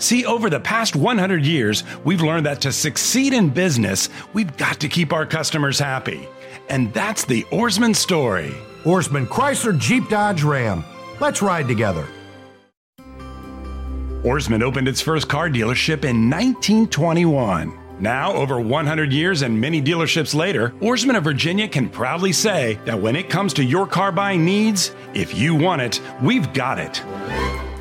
See, over the past 100 years, we've learned that to succeed in business, we've got to keep our customers happy. And that's the Ourisman story. Ourisman Chrysler Jeep Dodge Ram. Let's ride together. Ourisman opened its first car dealership in 1921. Now, over 100 years and many dealerships later, Ourisman of Virginia can proudly say that when it comes to your car buying needs, if you want it, we've got it.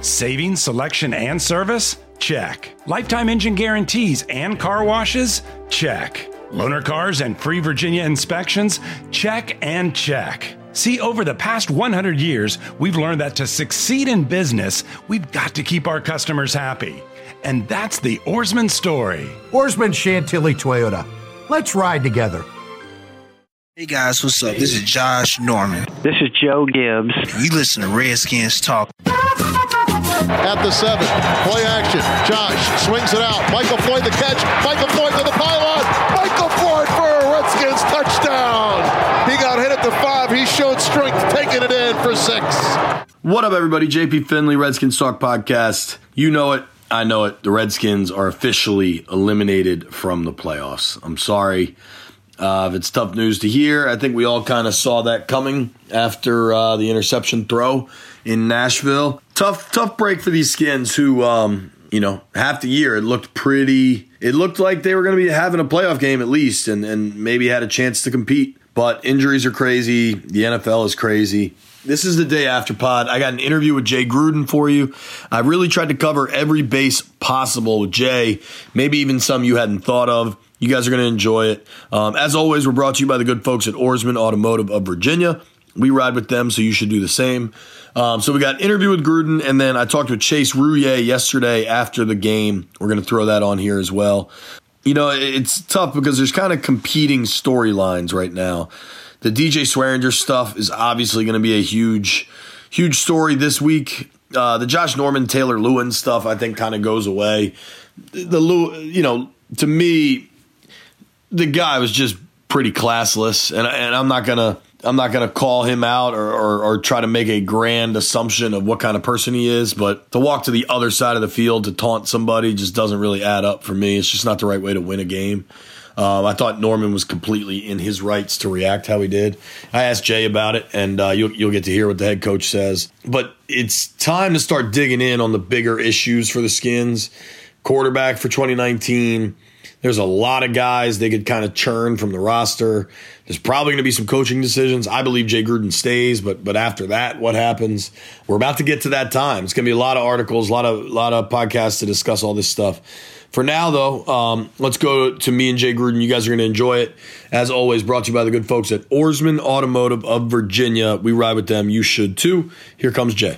Saving, selection, and service? Check. Lifetime engine guarantees and car washes? Check. Loaner cars and free Virginia inspections? Check and check. See, over the past 100 years, we've learned that to succeed in business, we've got to keep our customers happy. And that's the Ourisman story. Ourisman Chantilly Toyota. Let's ride together. Hey guys, what's up? This is Josh Norman. This is Joe Gibbs. You listen to Redskins Talk. At the seven, play action. Josh swings it out. Michael Floyd the catch. Michael Floyd to the pylon. Michael Floyd for a Redskins touchdown. He got hit at the five. He showed strength, taking it in for six. What up, everybody? JP Finlay, Redskins Talk Podcast. You know it. I know it. The Redskins are officially eliminated from the playoffs. I'm sorry uh, it's tough news to hear. I think we all kind of saw that coming after uh, the interception throw in Nashville. Tough, tough break for these skins who, um, you know, half the year it looked pretty. It looked like they were going to be having a playoff game at least, and and maybe had a chance to compete. But injuries are crazy. The NFL is crazy. This is the day after pod. I got an interview with Jay Gruden for you. I really tried to cover every base possible with Jay, maybe even some you hadn't thought of. You guys are going to enjoy it. Um, as always, we're brought to you by the good folks at Ourisman Automotive of Virginia. We ride with them, so you should do the same. Um, so we got interview with Gruden, and then I talked with Chase Roullier yesterday after the game. We're going to throw that on here as well. You know, it's tough because there's kind of competing storylines right now. The DJ Swearinger stuff is obviously going to be a huge, huge story this week. Uh, the Josh Norman, Taylor Lewan stuff, I think, kind of goes away. The you know, to me, the guy was just pretty classless, and and I'm not gonna I'm not gonna call him out or, or, or try to make a grand assumption of what kind of person he is, but to walk to the other side of the field to taunt somebody just doesn't really add up for me. It's just not the right way to win a game. Um, I thought Norman was completely in his rights to react how he did. I asked Jay about it, and uh, you'll, you'll get to hear what the head coach says. But it's time to start digging in on the bigger issues for the Skins. Quarterback for 2019. There's a lot of guys they could kind of churn from the roster. There's probably going to be some coaching decisions. I believe Jay Gruden stays, but but after that, what happens? We're about to get to that time. It's going to be a lot of articles, a lot of a lot of podcasts to discuss all this stuff. For now, though, um, let's go to me and Jay Gruden. You guys are going to enjoy it. As always, brought to you by the good folks at Ourisman Automotive of Virginia. We ride with them. You should too. Here comes Jay.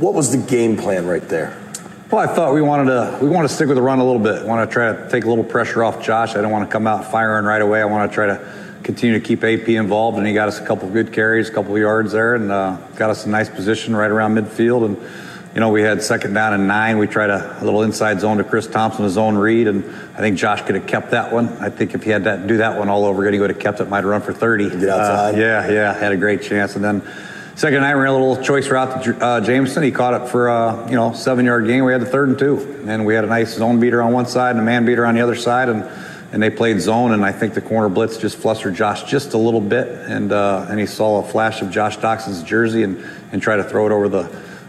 What was the game plan right there? Well, I thought we wanted to we want to stick with the run a little bit. Want to try to take a little pressure off Josh. I don't want to come out firing right away. I want to try to continue to keep AP involved, and he got us a couple good carries, a couple yards there, and uh, got us a nice position right around midfield. And you know, we had second down and nine. We tried a, a, little inside zone to Chris Thompson, a zone read, and I think Josh could have kept that one. I think if he had that do that one all over again, he would have kept it. Might have run for 30. Get outside. Uh, yeah, yeah, had a great chance. And then second night, we ran a little choice route to uh, Jamison. He caught it for uh, you know seven yard gain. We had the third and two, and we had a nice zone beater on one side and a man beater on the other side, and and they played zone. And I think the corner blitz just flustered Josh just a little bit, and uh, and he saw a flash of Josh Doctson's jersey and and tried to throw it over the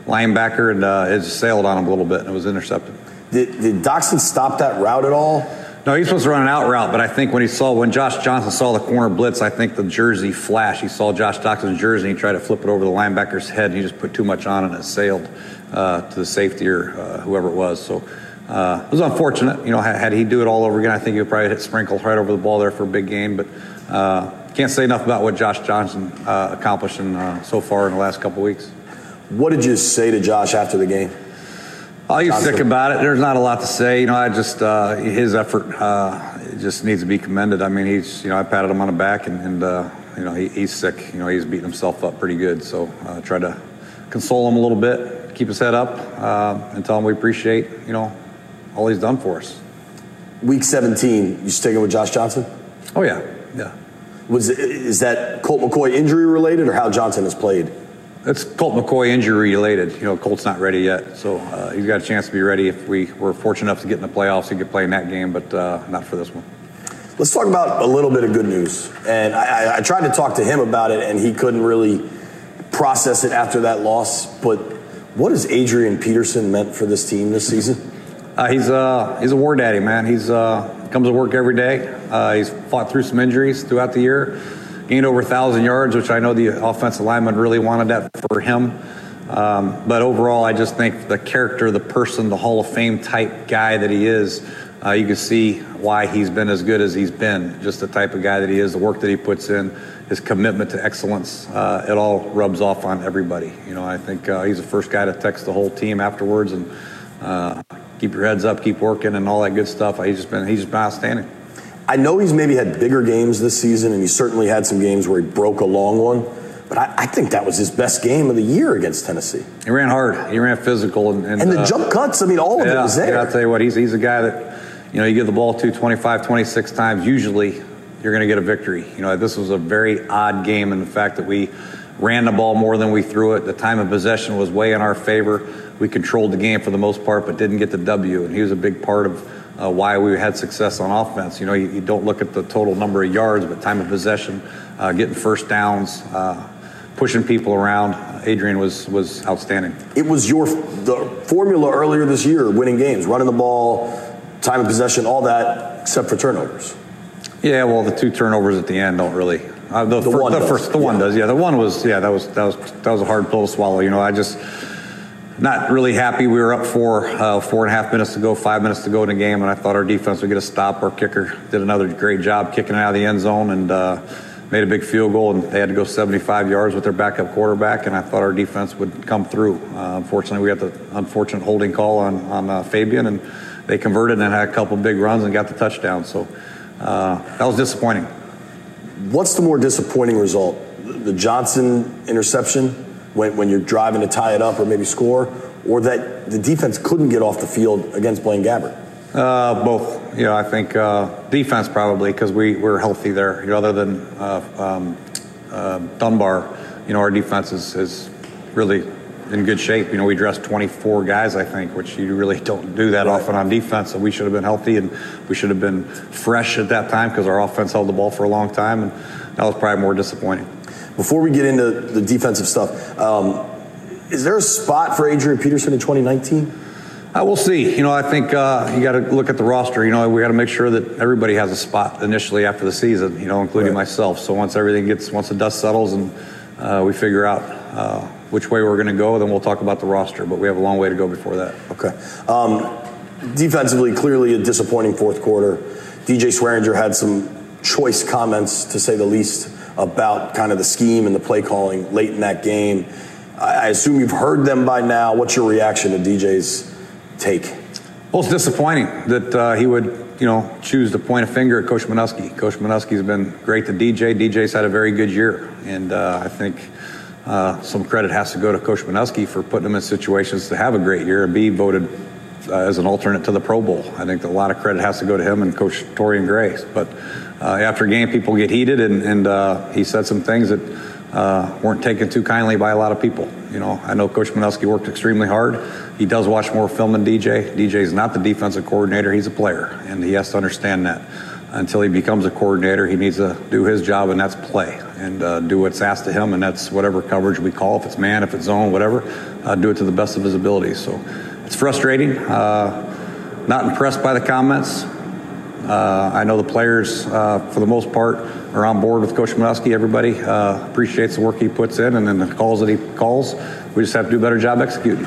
linebacker, and uh, it sailed on him a little bit, and it was intercepted. Did, did Doctson stop that route at all? No, he's supposed to run an out route, but I think when he saw when Josh Johnson saw the corner blitz, I think the jersey flash. He saw Josh Doctson's jersey, and he tried to flip it over the linebacker's head, and he just put too much on, and it sailed uh, to the safety or uh, whoever it was. So uh, it was unfortunate. You know, had, had, he do it all over again, I think he would probably hit Sprinkle right over the ball there for a big gain. But uh, can't say enough about what Josh Johnson uh, accomplished in, uh, so far in the last couple weeks. What did you say to Josh after the game? Oh, he's sick about it. There's not a lot to say. You know, I just uh, his effort uh, just needs to be commended. I mean, he's you know I patted him on the back and, and uh, you know he, he's sick. You know, he's beating himself up pretty good. So uh, try to console him a little bit, keep his head up, uh, and tell him we appreciate you know all he's done for us. Week 17, you sticking with Josh Johnson? Oh yeah, yeah. Was is that Colt McCoy injury related or how Johnson has played? It's Colt McCoy injury related. You know, Colt's not ready yet, so uh, he's got a chance to be ready if we were fortunate enough to get in the playoffs. He could play in that game, but uh, not for this one. Let's talk about a little bit of good news. And I, I, tried to talk to him about it, and he couldn't really process it after that loss. But what has Adrian Peterson meant for this team this season? Uh, he's uh, he's a war daddy, man. He's uh, comes to work every day. Uh, he's fought through some injuries throughout the year gained over 1,000 yards, which I know the offensive lineman really wanted that for him. Um, but overall, I just think the character, the person, the Hall of Fame type guy that he is, uh, you can see why he's been as good as he's been. Just the type of guy that he is, the work that he puts in, his commitment to excellence, uh, it all rubs off on everybody. You know, I think uh, he's the first guy to text the whole team afterwards and uh, keep your heads up, keep working, and all that good stuff. He's just been he's just been outstanding. I know he's maybe had bigger games this season, and he certainly had some games where he broke a long one. But I, I think that was his best game of the year against Tennessee. He ran hard. He ran physical. And, and, and the uh, jump cuts, I mean, all of yeah, it was there. Yeah, I'll tell you what, he's, he's a guy that, you know, you give the ball to 25, 26 times, usually you're going to get a victory. You know, this was a very odd game in the fact that we ran the ball more than we threw it. The time of possession was way in our favor. We controlled the game for the most part, but didn't get the W. And he was a big part of uh, why we had success on offense. You know, you, you, don't look at the total number of yards, but time of possession, uh, getting first downs, uh, pushing people around. Adrian was was outstanding. It was your the formula earlier this year, winning games, running the ball, time of possession, all that, except for turnovers. Yeah, well, the two turnovers at the end don't really. Uh, the, the, fir- the first, the yeah. one does. Yeah, the one was. Yeah, that was that was that was a hard pill to swallow. You know, I just not really happy. We were up for uh, four and a half minutes to go, five minutes to go in the game, and I thought our defense would get a stop. Our kicker did another great job kicking it out of the end zone and uh, made a big field goal, and they had to go 75 yards with their backup quarterback, and I thought our defense would come through. Uh, unfortunately, we got the unfortunate holding call on, on uh, Fabian, and they converted and had a couple big runs and got the touchdown. So uh, that was disappointing. What's the more disappointing result? The Johnson interception when, when you're driving to tie it up or maybe score, or that the defense couldn't get off the field against Blaine Gabbert? Uh, both. You know, I think uh, defense probably because we were healthy there. You know, other than uh, um, uh, Dunbar, you know, our defense is, is really in good shape. You know, we dressed 24 guys, I think, which you really don't do that right. often on defense. So we should have been healthy and we should have been fresh at that time because our offense held the ball for a long time, and that was probably more disappointing. Before we get into the defensive stuff, um, is there a spot for Adrian Peterson in 2019? Uh, we'll see. You know, I think uh, you got to look at the roster. You know, we got to make sure that everybody has a spot initially after the season. You know, including right. myself. So once everything gets, once the dust settles, and uh, we figure out uh, which way we're going to go, then we'll talk about the roster. But we have a long way to go before that. Okay. Um, defensively, clearly a disappointing fourth quarter. DJ Swearinger had some choice comments, to say the least, about kind of the scheme and the play calling late in that game. I assume you've heard them by now. What's your reaction to DJ's take? Well, it's disappointing that uh, he would, you know, choose to point a finger at Coach Manusky. Coach Manusky's been great to DJ. DJ's had a very good year, and uh, I think uh, some credit has to go to Coach Manusky for putting them in situations to have a great year and be voted uh, as an alternate to the Pro Bowl. I think a lot of credit has to go to him and Coach Torrian Grace. But uh, after a game, people get heated, and, and uh, he said some things that uh, weren't taken too kindly by a lot of people. You know, I know Coach Manusky worked extremely hard. He does watch more film than DJ. DJ is not the defensive coordinator; he's a player, and he has to understand that. Until he becomes a coordinator, he needs to do his job, and that's play and uh, do what's asked of him, and that's whatever coverage we call, if it's man, if it's zone, whatever, uh, do it to the best of his ability. So it's frustrating. Uh, not impressed by the comments. Uh, I know the players, uh, for the most part, are on board with Coach Manusky. Everybody uh, appreciates the work he puts in and then the calls that he calls. We just have to do a better job executing.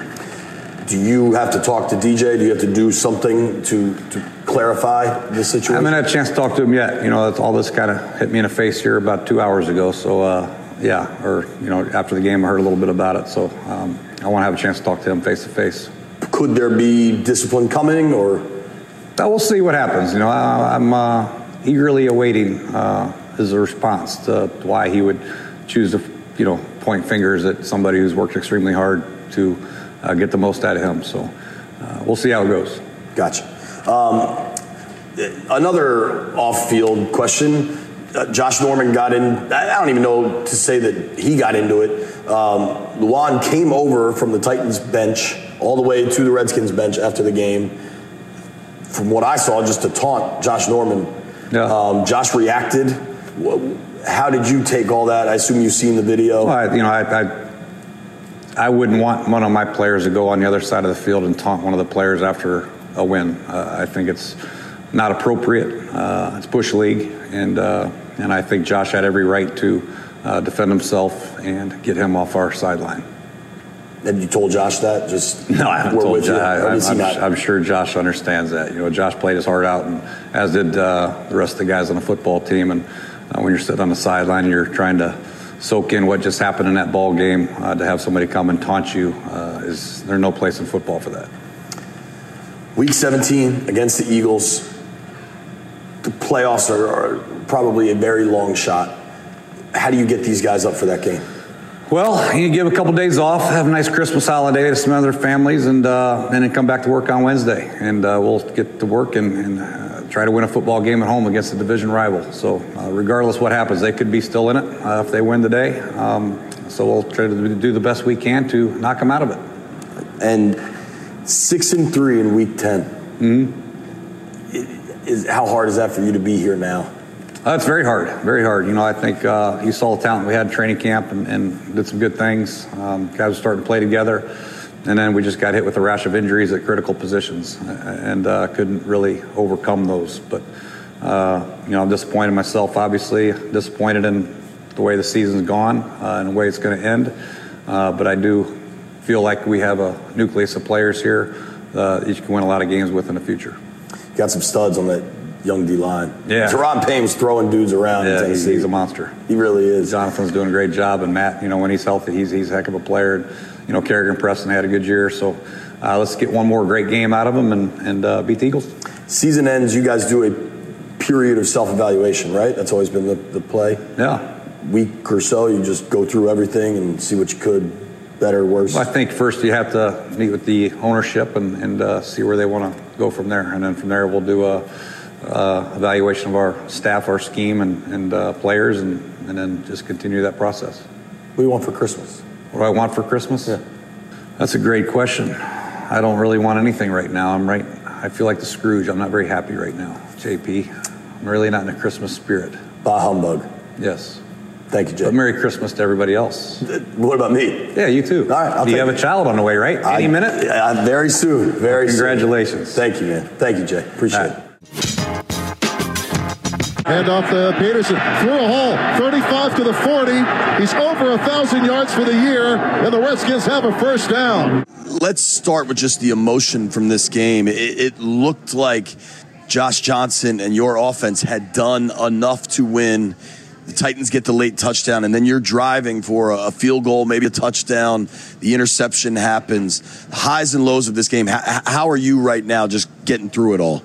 Do you have to talk to DJ? Do you have to do something to, to clarify the situation? I haven't had a chance to talk to him yet. You know, all this kind of hit me in the face here about two hours ago. So, uh, yeah, or, you know, after the game, I heard a little bit about it. So um, I want to have a chance to talk to him face to face. Could there be discipline coming or? We'll see what happens. You know, I, am uh, eagerly awaiting uh, his response to why he would choose to, you know, point fingers at somebody who's worked extremely hard to uh, get the most out of him. So uh, we'll see how it goes. Gotcha. Um, another off-field question. Uh, Josh Norman got in. I don't even know to say that he got into it. Um, Lewan came over from the Titans bench all the way to the Redskins bench after the game. From what I saw, just to taunt Josh Norman. Yeah. Um, Josh reacted. How did you take all that? I assume you've seen the video. Well, I, you know, I, I I wouldn't want one of my players to go on the other side of the field and taunt one of the players after a win. Uh, I think it's not appropriate. Uh, it's Bush League, and uh, and I think Josh had every right to uh, defend himself and get him off our sideline. Have you told Josh that? Just no, I haven't told Josh. I, am I'm, I'm sure Josh understands that. You know, Josh played his heart out, and as did uh, the rest of the guys on the football team. And uh, when you're sitting on the sideline, you're trying to soak in what just happened in that ball game. Uh, to have somebody come and taunt you uh, is there's no place in football for that. Week 17 against the Eagles. The playoffs are, are probably a very long shot. How do you get these guys up for that game? Well, you give a couple days off, have a nice Christmas holiday to some other families, and uh, and then come back to work on Wednesday. And uh, we'll get to work and, and uh, try to win a football game at home against a division rival. So, uh, regardless what happens, they could be still in it uh, if they win today. Um, so we'll try to do the best we can to knock them out of it. And six and three in week 10 mm-hmm. Is, how hard is that for you to be here now? Uh, very hard, very hard. You know, I think uh, you saw the talent we had in training camp and, and did some good things. Um, guys were starting to play together, and then we just got hit with a rash of injuries at critical positions and uh, couldn't really overcome those. But uh, you know, I'm disappointed myself. Obviously, disappointed in the way the season's gone uh, and the way it's going to end. Uh, but I do feel like we have a nucleus of players here that you can win a lot of games with in the future. Got some studs on that young D line. Yeah. Payne was throwing dudes around. Yeah, he's, he's, a monster. He really is. Jonathan's doing a great job, and Matt, you know, when he's healthy, he's he's a heck of a player. You know, Kerrigan Preston had a good year, so uh, let's get one more great game out of him and and uh, beat the Eagles. Season ends. You guys do a period of self-evaluation, right? That's always been the, the play. Yeah. Week or so, you just go through everything and see what you could better, worse? Well, I think first you have to meet with the ownership and, and uh, see where they want to go from there, and then from there we'll do a uh, evaluation of our staff, our scheme, and, and uh, players, and, and then just continue that process. What do you want for Christmas? What do I want for Christmas? Yeah. That's a great question. I don't really want anything right now. I'm right. I feel like the Scrooge. I'm not very happy right now, JP. I'm really not in the Christmas spirit. Bah humbug. Yes. Thank you, Jay. But Merry Christmas to everybody else. What about me? Yeah, you too. All right. I'll Do you have it. a child on the way, right? Any I, minute? Yeah, very soon. Very Congratulations. Soon. Thank you, man. Thank you, Jay. Appreciate it. Hand off to Peterson. Through a hole. 35 to the 40. He's over a 1,000 yards for the year, and the Redskins have a first down. Let's start with just the emotion from this game. It, it looked like Josh Johnson and your offense had done enough to win. The Titans get the late touchdown, and then you're driving for a field goal, maybe a touchdown. The interception happens. The highs and lows of this game. How are you right now just getting through it all?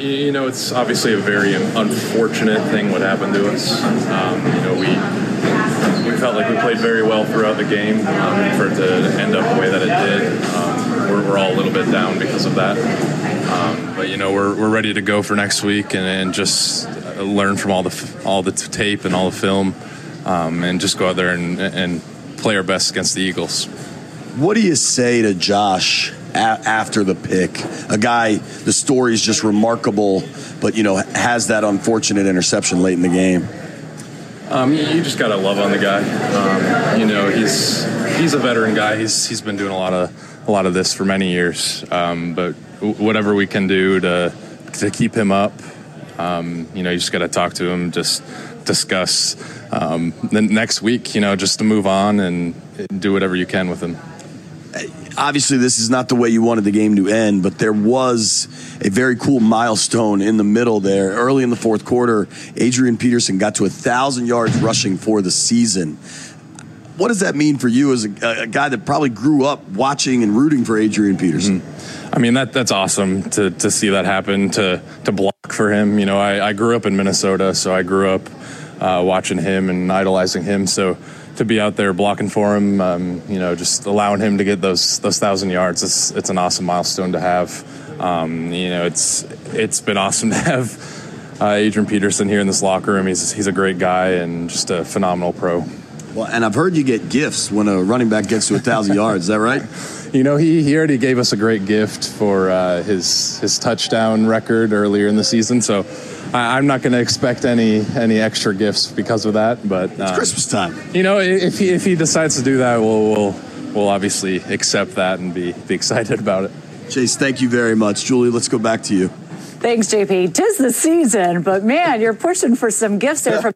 You know, it's obviously a very unfortunate thing what happened to us. Um, you know, we we felt like we played very well throughout the game. Um, for it to end up the way that it did, um, we're, we're, all a little bit down because of that. Um, but you know, we're, we're ready to go for next week and, and just learn from all the all the tape and all the film, um, and just go out there and, and play our best against the Eagles. What do you say to Josh a- after the pick? A guy, the story is just remarkable, but you know has that unfortunate interception late in the game. Um, you, just gotta love on the guy. Um, you know, he's he's a veteran guy. He's he's been doing a lot of a lot of this for many years. Um, but whatever we can do to to keep him up, um, you know, you just gotta talk to him, just discuss. Um, then next week, you know, just to move on and do whatever you can with him obviously this is not the way you wanted the game to end, but there was a very cool milestone in the middle there. Early in the fourth quarter, Adrian Peterson got to a thousand yards rushing for the season. What does that mean for you as a, a, guy that probably grew up watching and rooting for Adrian Peterson? Mm-hmm. I mean that that's awesome to, to see that happen to to block for him. You know, I, I grew up in Minnesota, so I grew up uh, watching him and idolizing him. So to be out there blocking for him, um, you know, just allowing him to get those those thousand yards. It's it's an awesome milestone to have. Um, you know, it's it's been awesome to have uh, Adrian Peterson here in this locker room. He's he's a great guy and just a phenomenal pro. Well, and I've heard you get gifts when a running back gets to a thousand yards. Is that right? You know, he, he already gave us a great gift for uh, his his touchdown record earlier in the season. So I, am not going to expect any any extra gifts because of that. But it's um, Christmas time. You know, if he if he decides to do that, we'll we'll we'll obviously accept that and be be excited about it. Chase, thank you very much. Julie, let's go back to you. Thanks, JP. Tis the season, but man, you're pushing for some gifts there from